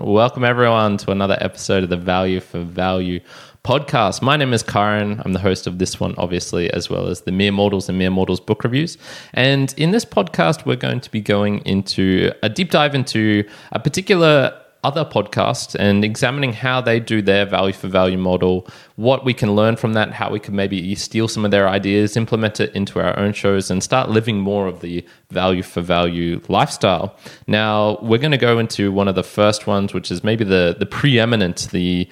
Welcome, everyone, to another episode of the Value for Value podcast. My name is Karen. I'm the host of this one, obviously, as well as the Mere Mortals and Mere Mortals book reviews. And in this podcast, we're going to be going into a deep dive into a particular other podcasts and examining how they do their value for value model, what we can learn from that, how we can maybe steal some of their ideas, implement it into our own shows, and start living more of the value for value lifestyle. Now, we're going to go into one of the first ones, which is maybe the the preeminent, the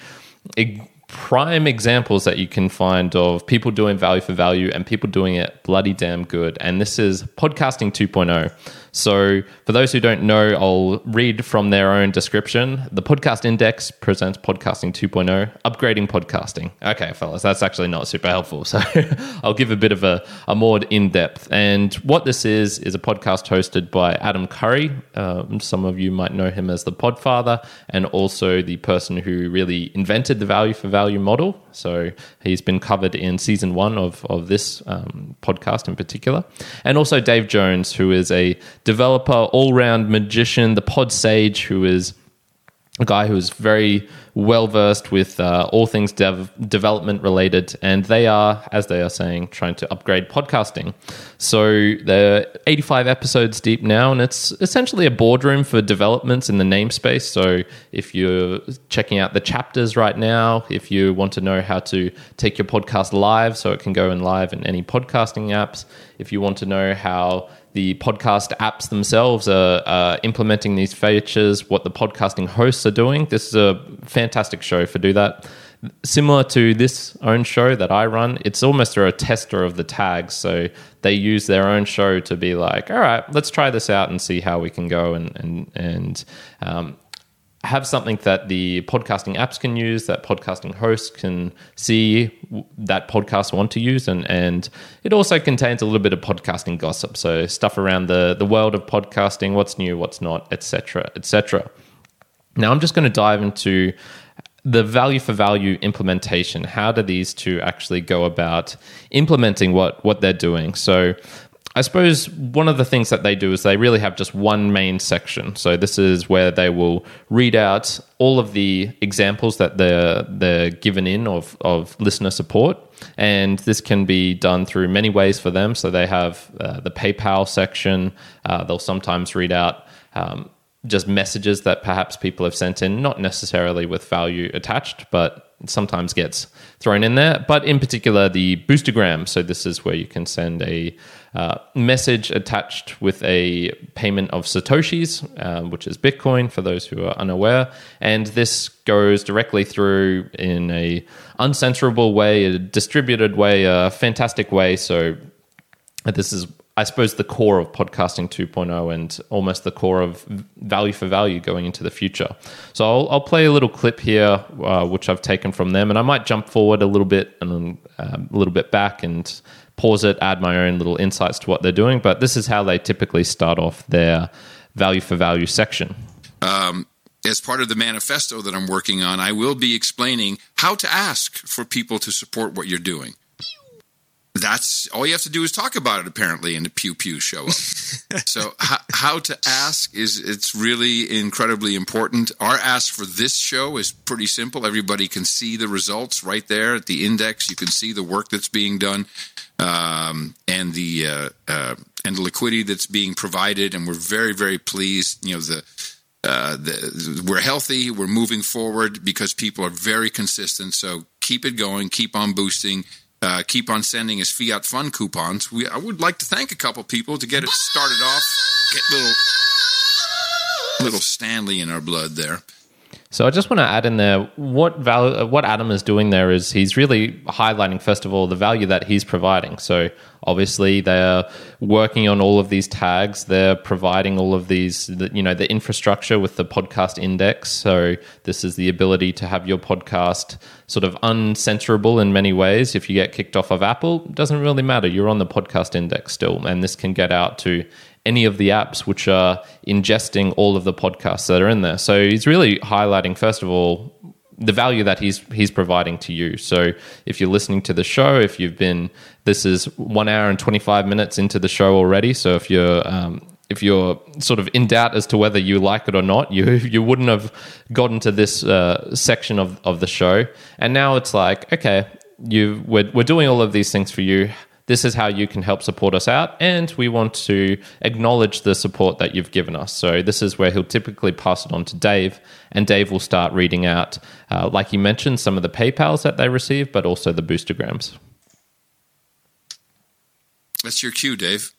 prime examples that you can find of people doing value for value and people doing it bloody damn good. And this is podcasting 2.0. So, for those who don't know, I'll read from their own description. The Podcast Index presents Podcasting 2.0, upgrading podcasting. Okay, fellas, that's actually not super helpful. So, I'll give a bit of a, a more in depth. And what this is, is a podcast hosted by Adam Curry. Um, some of you might know him as the Podfather and also the person who really invented the value for value model. So, he's been covered in season one of, of this um, podcast in particular. And also Dave Jones, who is a developer, all round magician, the pod sage, who is a guy who is very well versed with uh, all things dev- development related, and they are, as they are saying, trying to upgrade podcasting. So they're 85 episodes deep now, and it's essentially a boardroom for developments in the namespace. So if you're checking out the chapters right now, if you want to know how to take your podcast live so it can go in live in any podcasting apps, if you want to know how the podcast apps themselves are, are, implementing these features, what the podcasting hosts are doing. This is a fantastic show for do that. Similar to this own show that I run, it's almost a tester of the tags. So they use their own show to be like, all right, let's try this out and see how we can go and and and um, have something that the podcasting apps can use, that podcasting hosts can see that podcasts want to use, and and it also contains a little bit of podcasting gossip, so stuff around the the world of podcasting, what's new, what's not, etc., etc. Now I'm just going to dive into the value for value implementation. How do these two actually go about implementing what what they're doing? So I suppose one of the things that they do is they really have just one main section. So this is where they will read out all of the examples that they're they're given in of of listener support, and this can be done through many ways for them. So they have uh, the PayPal section. Uh, they'll sometimes read out. Um, just messages that perhaps people have sent in, not necessarily with value attached, but sometimes gets thrown in there. But in particular, the Boostagram. So this is where you can send a uh, message attached with a payment of satoshis, um, which is Bitcoin for those who are unaware, and this goes directly through in a uncensorable way, a distributed way, a fantastic way. So this is I suppose the core of podcasting 2.0 and almost the core of value for value going into the future. So I'll, I'll play a little clip here, uh, which I've taken from them, and I might jump forward a little bit and um, a little bit back and pause it, add my own little insights to what they're doing. But this is how they typically start off their value for value section. Um, as part of the manifesto that I'm working on, I will be explaining how to ask for people to support what you're doing. That's all you have to do is talk about it apparently and the pew pew show up. So how, how, to ask is it's really incredibly important. Our ask for this show is pretty simple. Everybody can see the results right there at the index. You can see the work that's being done um, and the uh, uh, and the liquidity that's being provided and we're very very pleased you know the uh, the, we're healthy, we're moving forward because people are very consistent. So keep it going, keep on boosting uh, keep on sending us Fiat Fun coupons. We, I would like to thank a couple people to get it started off. Get little little Stanley in our blood there. So I just want to add in there what value, what Adam is doing there is he's really highlighting first of all the value that he's providing. So obviously they're working on all of these tags, they're providing all of these you know the infrastructure with the podcast index. So this is the ability to have your podcast sort of uncensorable in many ways. If you get kicked off of Apple, doesn't really matter. You're on the podcast index still, and this can get out to any of the apps which are ingesting all of the podcasts that are in there. So he's really highlighting, first of all, the value that he's he's providing to you. So if you're listening to the show, if you've been this is one hour and 25 minutes into the show already. So if you're um, if you're sort of in doubt as to whether you like it or not, you you wouldn't have gotten to this uh, section of, of the show. And now it's like, okay, you we're, we're doing all of these things for you. This is how you can help support us out, and we want to acknowledge the support that you've given us. So this is where he'll typically pass it on to Dave, and Dave will start reading out, uh, like he mentioned, some of the PayPal's that they receive, but also the boostagrams. That's your cue, Dave.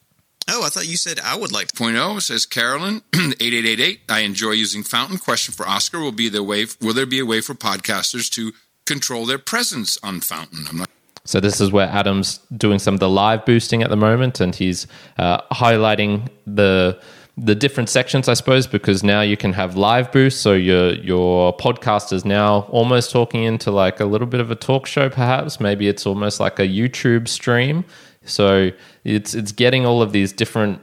Oh, I thought you said I would like to. Point oh says Carolyn, 8888. I enjoy using Fountain. Question for Oscar Will be there way will there be a way for podcasters to control their presence on Fountain? I'm not So this is where Adam's doing some of the live boosting at the moment, and he's uh, highlighting the the different sections, I suppose, because now you can have live boost. So your your podcast is now almost talking into like a little bit of a talk show, perhaps. Maybe it's almost like a YouTube stream. So it's it's getting all of these different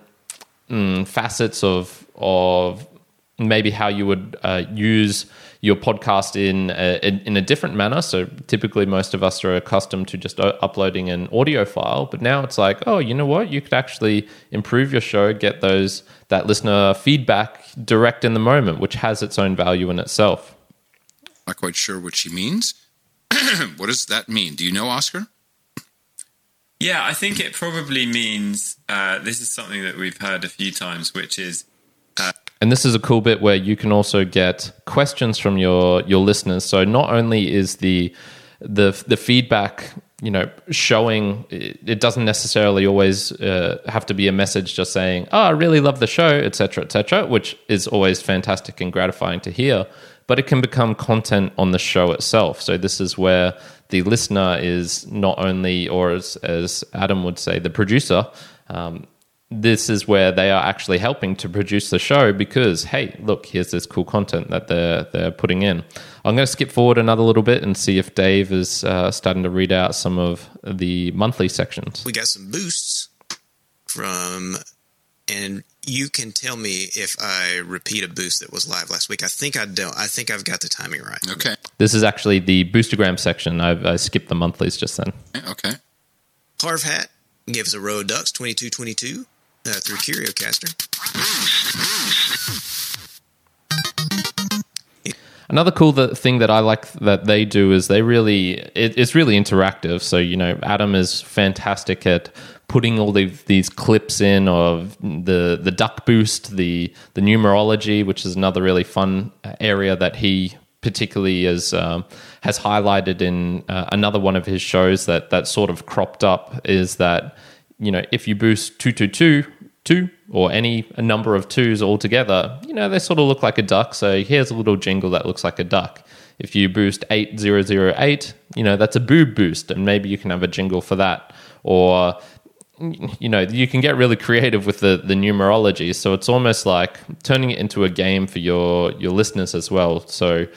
mm, facets of of maybe how you would uh, use your podcast in a, in a different manner. So typically, most of us are accustomed to just o- uploading an audio file, but now it's like, oh, you know what? You could actually improve your show, get those that listener feedback direct in the moment, which has its own value in itself. not quite sure what she means. what does that mean? Do you know, Oscar? Yeah, I think it probably means uh, this is something that we've heard a few times, which is And this is a cool bit where you can also get questions from your your listeners. So not only is the the the feedback you know showing it doesn't necessarily always uh, have to be a message just saying oh i really love the show etc etc which is always fantastic and gratifying to hear but it can become content on the show itself so this is where the listener is not only or as, as adam would say the producer um, this is where they are actually helping to produce the show because hey look here's this cool content that they're they're putting in i'm going to skip forward another little bit and see if dave is uh, starting to read out some of the monthly sections We got some boosts from, and you can tell me if I repeat a boost that was live last week. I think I don't. I think I've got the timing right. Okay. this is actually the boostagram section I've, i skipped the monthlies just then Okay. Harv Hat gives a row of ducks 2222 uh, through CurioCaster. Another cool th- thing that I like that they do is they really it, it's really interactive. So you know, Adam is fantastic at putting all the, these clips in of the the duck boost, the the numerology, which is another really fun area that he particularly is um, has highlighted in uh, another one of his shows that that sort of cropped up is that you know if you boost two two two two or any a number of twos all together, you know, they sort of look like a duck. So here's a little jingle that looks like a duck. If you boost 8008, you know, that's a boob boost, and maybe you can have a jingle for that. Or, you know, you can get really creative with the, the numerology. So it's almost like turning it into a game for your, your listeners as well. So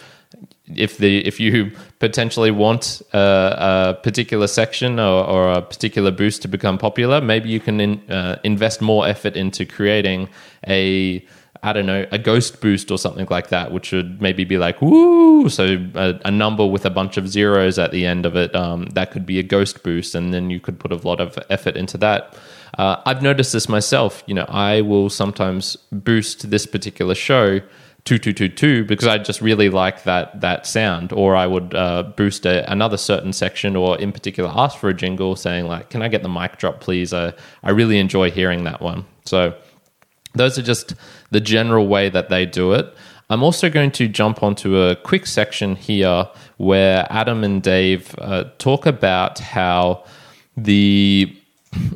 if the if you potentially want a, a particular section or, or, a particular boost to become popular, maybe you can in, uh, invest more effort into creating a I don't know a ghost boost or something like that, which would maybe be like woo, so a, a number with a bunch of zeros at the end of it. Um, that could be a ghost boost, and then you could put a lot of effort into that. Uh, I've noticed this myself. You know, I will sometimes boost this particular show two two two two because I just really like that that sound, or I would uh, boost a, another certain section, or in particular ask for a jingle, saying like, "Can I get the mic drop, please?" I I really enjoy hearing that one. So those are just the general way that they do it. I'm also going to jump onto a quick section here where Adam and Dave uh, talk about how the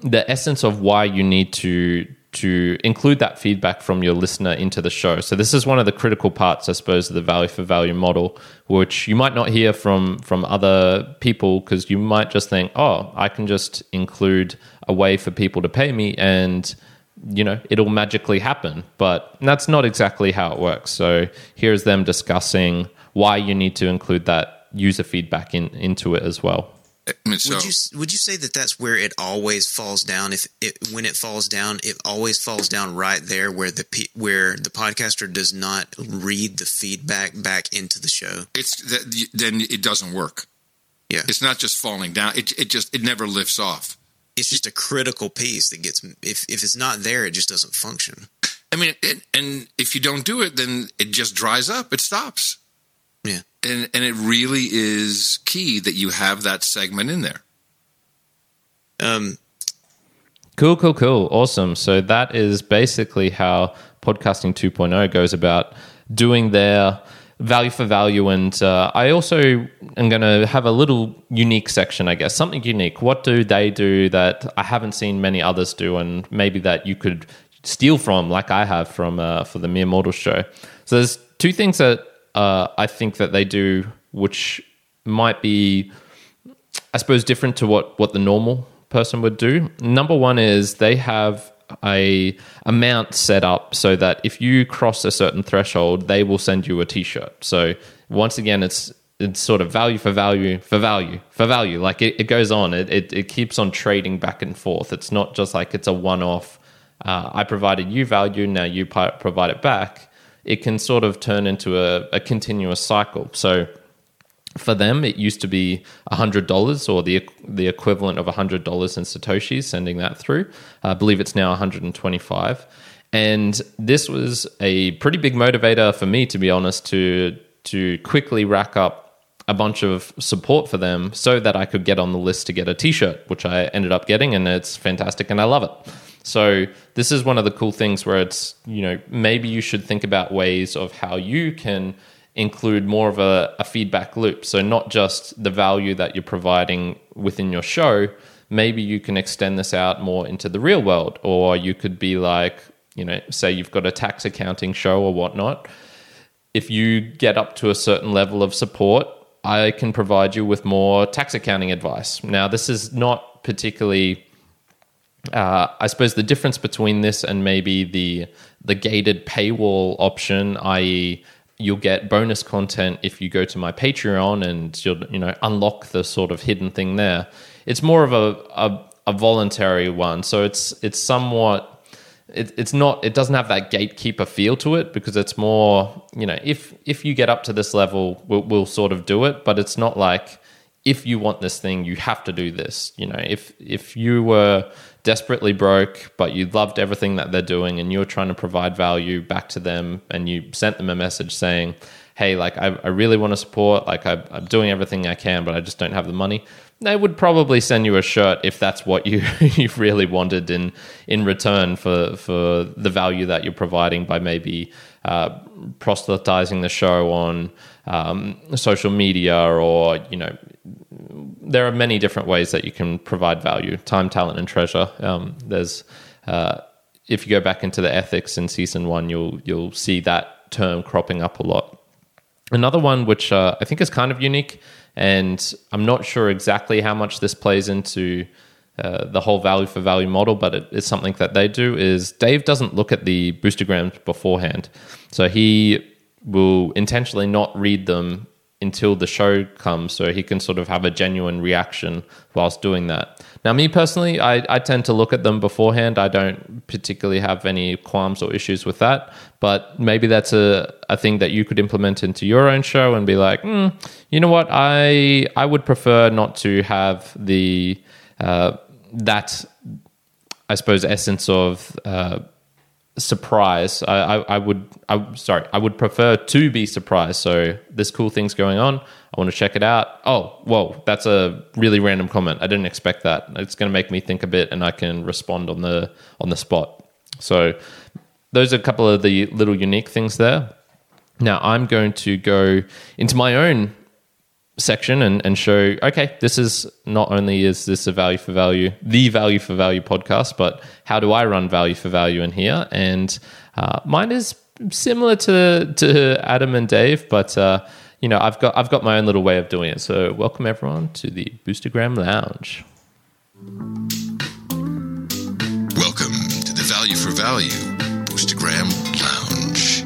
the essence of why you need to to include that feedback from your listener into the show. So this is one of the critical parts, I suppose, of the value for value model, which you might not hear from from other people because you might just think, oh, I can just include a way for people to pay me and you know it'll magically happen. But that's not exactly how it works. So here's them discussing why you need to include that user feedback in, into it as well I mean, so would you would you say that that's where it always falls down? If it when it falls down, it always falls down right there where the where the podcaster does not read the feedback back into the show. it's that then it doesn't work. Yeah, It's not just falling down. It it just it never lifts off. it's just a critical piece that gets if if it's not there, it just doesn't function. I mean, it, and if you don't do it, then it just dries up. It stops. Yeah. And and it really is key that you have that segment in there. Um, Cool, cool, cool. Awesome. So that is basically how Podcasting 2.0 goes about doing their value for value. And uh, I also am going to have a little unique section, I guess, something unique. What do they do that I haven't seen many others do, and maybe that you could steal from, like I have from uh, for the Mere Mortal show? So there's two things that uh, I think that they do, which might be I suppose different to what what the normal person would do. Number one is they have a amount set up so that if you cross a certain threshold, they will send you a T-shirt. So once again, it's it's sort of value for value for value for value. Like it, it goes on. It, it it keeps on trading back and forth. It's not just like it's a one off. Uh, I provided you value, now you pi- provide it back. It can sort of turn into a, a continuous cycle. So for them, it used to be hundred dollars or the the equivalent of hundred dollars in satoshis. Sending that through, I believe it's now one hundred and twenty five. And this was a pretty big motivator for me, to be honest, to to quickly rack up a bunch of support for them, so that I could get on the list to get a T-shirt, which I ended up getting, and it's fantastic, and I love it. So this is one of the cool things where it's you know maybe you should think about ways of how you can include more of a, a feedback loop. So not just the value that you're providing within your show, maybe you can extend this out more into the real world, or you could be like, you know, say you've got a tax accounting show or whatnot. If you get up to a certain level of support, I can provide you with more tax accounting advice. Now, this is not particularly uh, I suppose the difference between this and maybe the the gated paywall option, i.e., you'll get bonus content if you go to my Patreon and you'll you know unlock the sort of hidden thing there. It's more of a a, a voluntary one, so it's it's somewhat. It, it's not. It doesn't have that gatekeeper feel to it because it's more. You know, if if you get up to this level, we'll, we'll sort of do it, but it's not like if you want this thing, you have to do this. You know, if if you were desperately broke, but you loved everything that they're doing, and you're trying to provide value back to them, and you sent them a message saying, "Hey, like I, I really want to support. Like I, I'm doing everything I can, but I just don't have the money." They would probably send you a shirt if that's what you you really wanted in in return for for the value that you're providing by maybe uh, proselytizing the show on um, social media or you know there are many different ways that you can provide value time talent and treasure um, there's uh, if you go back into the ethics in season one you'll you'll see that term cropping up a lot another one which uh, i think is kind of unique and i'm not sure exactly how much this plays into uh, the whole value for value model, but it is something that they do. Is Dave doesn't look at the boostagrams beforehand, so he will intentionally not read them until the show comes, so he can sort of have a genuine reaction whilst doing that. Now, me personally, I, I tend to look at them beforehand. I don't particularly have any qualms or issues with that, but maybe that's a, a thing that you could implement into your own show and be like, mm, you know what, I I would prefer not to have the uh, that I suppose essence of uh, surprise. I, I, I would I sorry I would prefer to be surprised. So this cool thing's going on. I want to check it out. Oh, whoa, that's a really random comment. I didn't expect that. It's going to make me think a bit, and I can respond on the on the spot. So those are a couple of the little unique things there. Now I'm going to go into my own section and, and show okay this is not only is this a value for value the value for value podcast but how do i run value for value in here and uh, mine is similar to to adam and dave but uh, you know i've got i've got my own little way of doing it so welcome everyone to the boostagram lounge Welcome to the Value for Value Boostagram Lounge.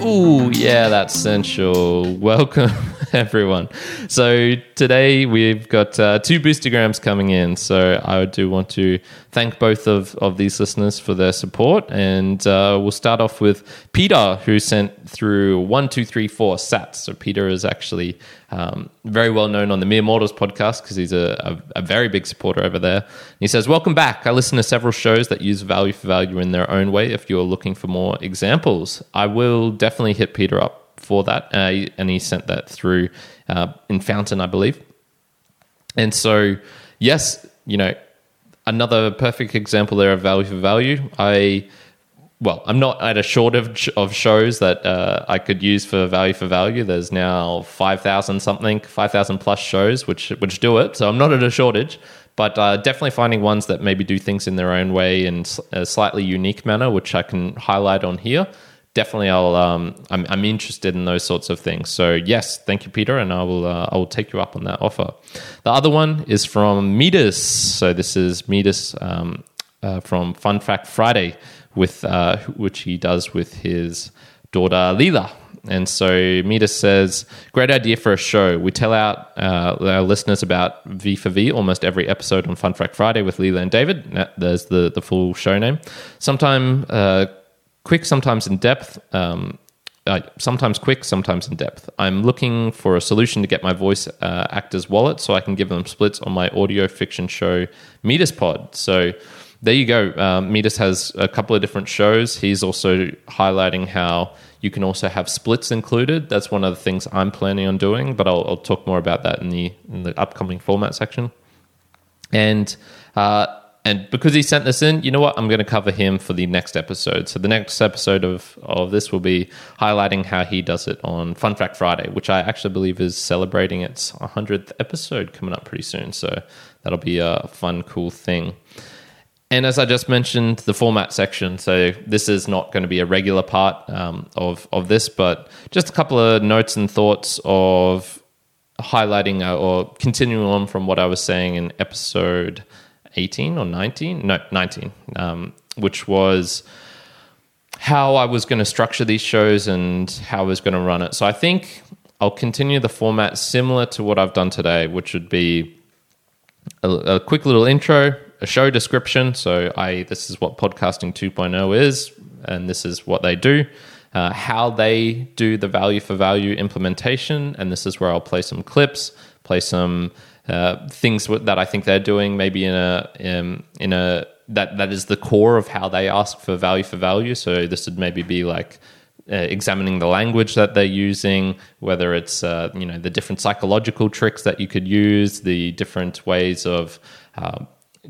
oh yeah, that's sensual. Welcome, everyone. So today we've got uh, two boostagrams coming in. So I do want to thank both of, of these listeners for their support. And uh, we'll start off with Peter, who sent through one, two, three, four sats. So Peter is actually um, very well known on the Mere Mortals podcast because he's a, a, a, very big supporter over there. He says, Welcome back. I listen to several shows that use value for value in their own way. If you're looking for more examples, I will definitely hit Peter up for that, uh, and he sent that through uh, in Fountain, I believe. And so, yes, you know, another perfect example there of value for value. I well, I'm not at a shortage of shows that uh, I could use for value for value. There's now five thousand something, five thousand plus shows which which do it. So I'm not at a shortage, but uh, definitely finding ones that maybe do things in their own way in a slightly unique manner, which I can highlight on here definitely I'll um, I'm, I'm interested in those sorts of things. So yes, thank you, Peter, and I will uh, I will take you up on that offer. The other one is from Midas. So this is Midas um, uh, from Fun Fact Friday, with uh, which he does with his daughter Lila. And so Midas says, great idea for a show. We tell out uh, our listeners about V for V almost every episode on Fun Fact Friday with Lila and David. There's the, the full show name. Sometime uh, quick, sometimes in depth. Um, uh, sometimes quick, sometimes in depth. I'm looking for a solution to get my voice uh, actors' wallet so I can give them splits on my audio fiction show, Midas Pod. So there you go. Um, Midas has a couple of different shows. He's also highlighting how you can also have splits included. That's one of the things I'm planning on doing, but I'll, I'll talk more about that in the in the upcoming format section. And uh, and because he sent this in, you know what? I'm going to cover him for the next episode. So the next episode of, of this will be highlighting how he does it on Fun Fact Friday, which I actually believe is celebrating its 100th episode coming up pretty soon. So that'll be a fun, cool thing. And as I just mentioned, the format section. So this is not going to be a regular part um, of of this, but just a couple of notes and thoughts of highlighting uh, or continuing on from what I was saying in episode 18 or 19 no 19 um, which was how i was going to structure these shows and how i was going to run it. So i think i'll continue the format similar to what i've done today which would be a, a quick little intro a show description. So i this is what podcasting 2.0 is and this is what they do uh, how they do the value for value implementation and this is where i'll play some clips play some uh, things that I think they're doing, maybe in a in, in a that that is the core of how they ask for value for value. So this would maybe be like uh, examining the language that they're using, whether it's uh, you know the different psychological tricks that you could use, the different ways of uh,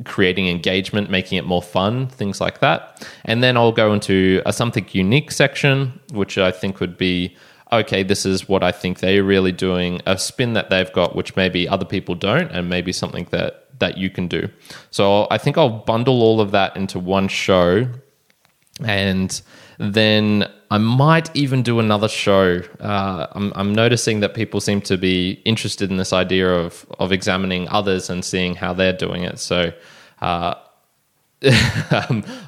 creating engagement, making it more fun, things like that. And then I'll go into a something unique section, which I think would be okay, this is what I think they're really doing, a spin that they've got, which maybe other people don't, and maybe something that that you can do. So I think I'll bundle all of that into one show, and then I might even do another show. Uh, I'm, I'm noticing that people seem to be interested in this idea of of examining others and seeing how they're doing it. So. Uh,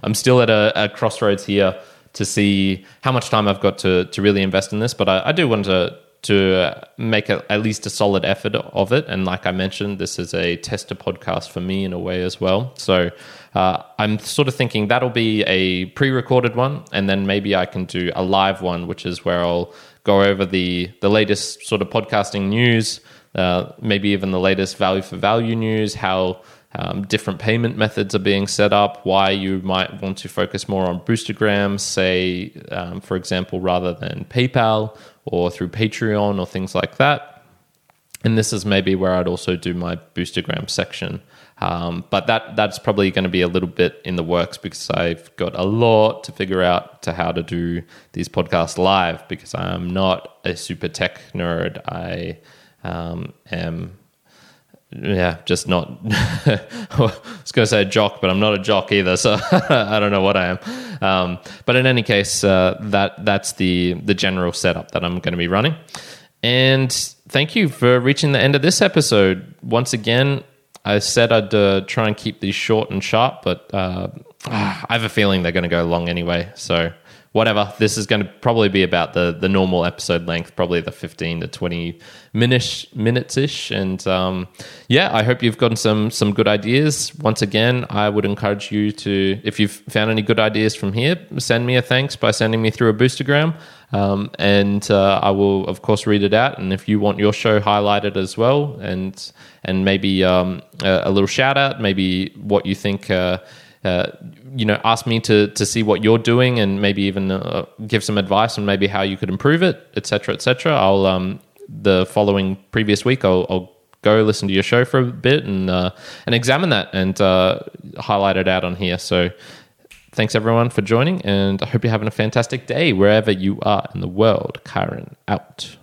I'm still at a, a crossroads here to see how much time I've got to to really invest in this. But I, I do want to to make a, at least a solid effort of it. And like I mentioned, this is a tester podcast for me in a way as well. So uh, I'm sort of thinking that'll be a pre-recorded one, and then maybe I can do a live one, which is where I'll go over the the latest sort of podcasting news, uh, maybe even the latest value for value news, how um, different payment methods are being set up, why you might want to focus more on boostagrams, say, um, for example, rather than PayPal or through Patreon or things like that. And this is maybe where I'd also do my boostagram section. Um, but that that's probably going to be a little bit in the works because I've got a lot to figure out to how to do these podcasts live because I'm not a super tech nerd. I um, am yeah, just not. I was going to say jock, but I'm not a jock either, so I don't know what I am. Um, but in any case, uh, that that's the the general setup that I'm going to be running. And thank you for reaching the end of this episode. Once again, I said I'd uh, try and keep these short and sharp, but uh, I have a feeling they're going to go long anyway. So whatever. This is going to probably be about the the normal episode length, probably the fifteen to twenty minutes minutes ish. And um, yeah, I hope you've gotten some some good ideas. Once again, I would encourage you to, if you've found any good ideas from here, send me a thanks by sending me through a boostagram. Um, and uh, I will, of course, read it out. And if you want your show highlighted as well, and and maybe um, a, a, little shout out, maybe what you think. Uh, uh, you know, ask me to to see what you're doing, and maybe even uh, give some advice on maybe how you could improve it, etc., etc. I'll um, the following previous week, I'll, I'll, go listen to your show for a bit and uh, and examine that and uh, highlight it out on here. So Thanks everyone for joining, and I hope you're having a fantastic day wherever you are in the world. Karen out.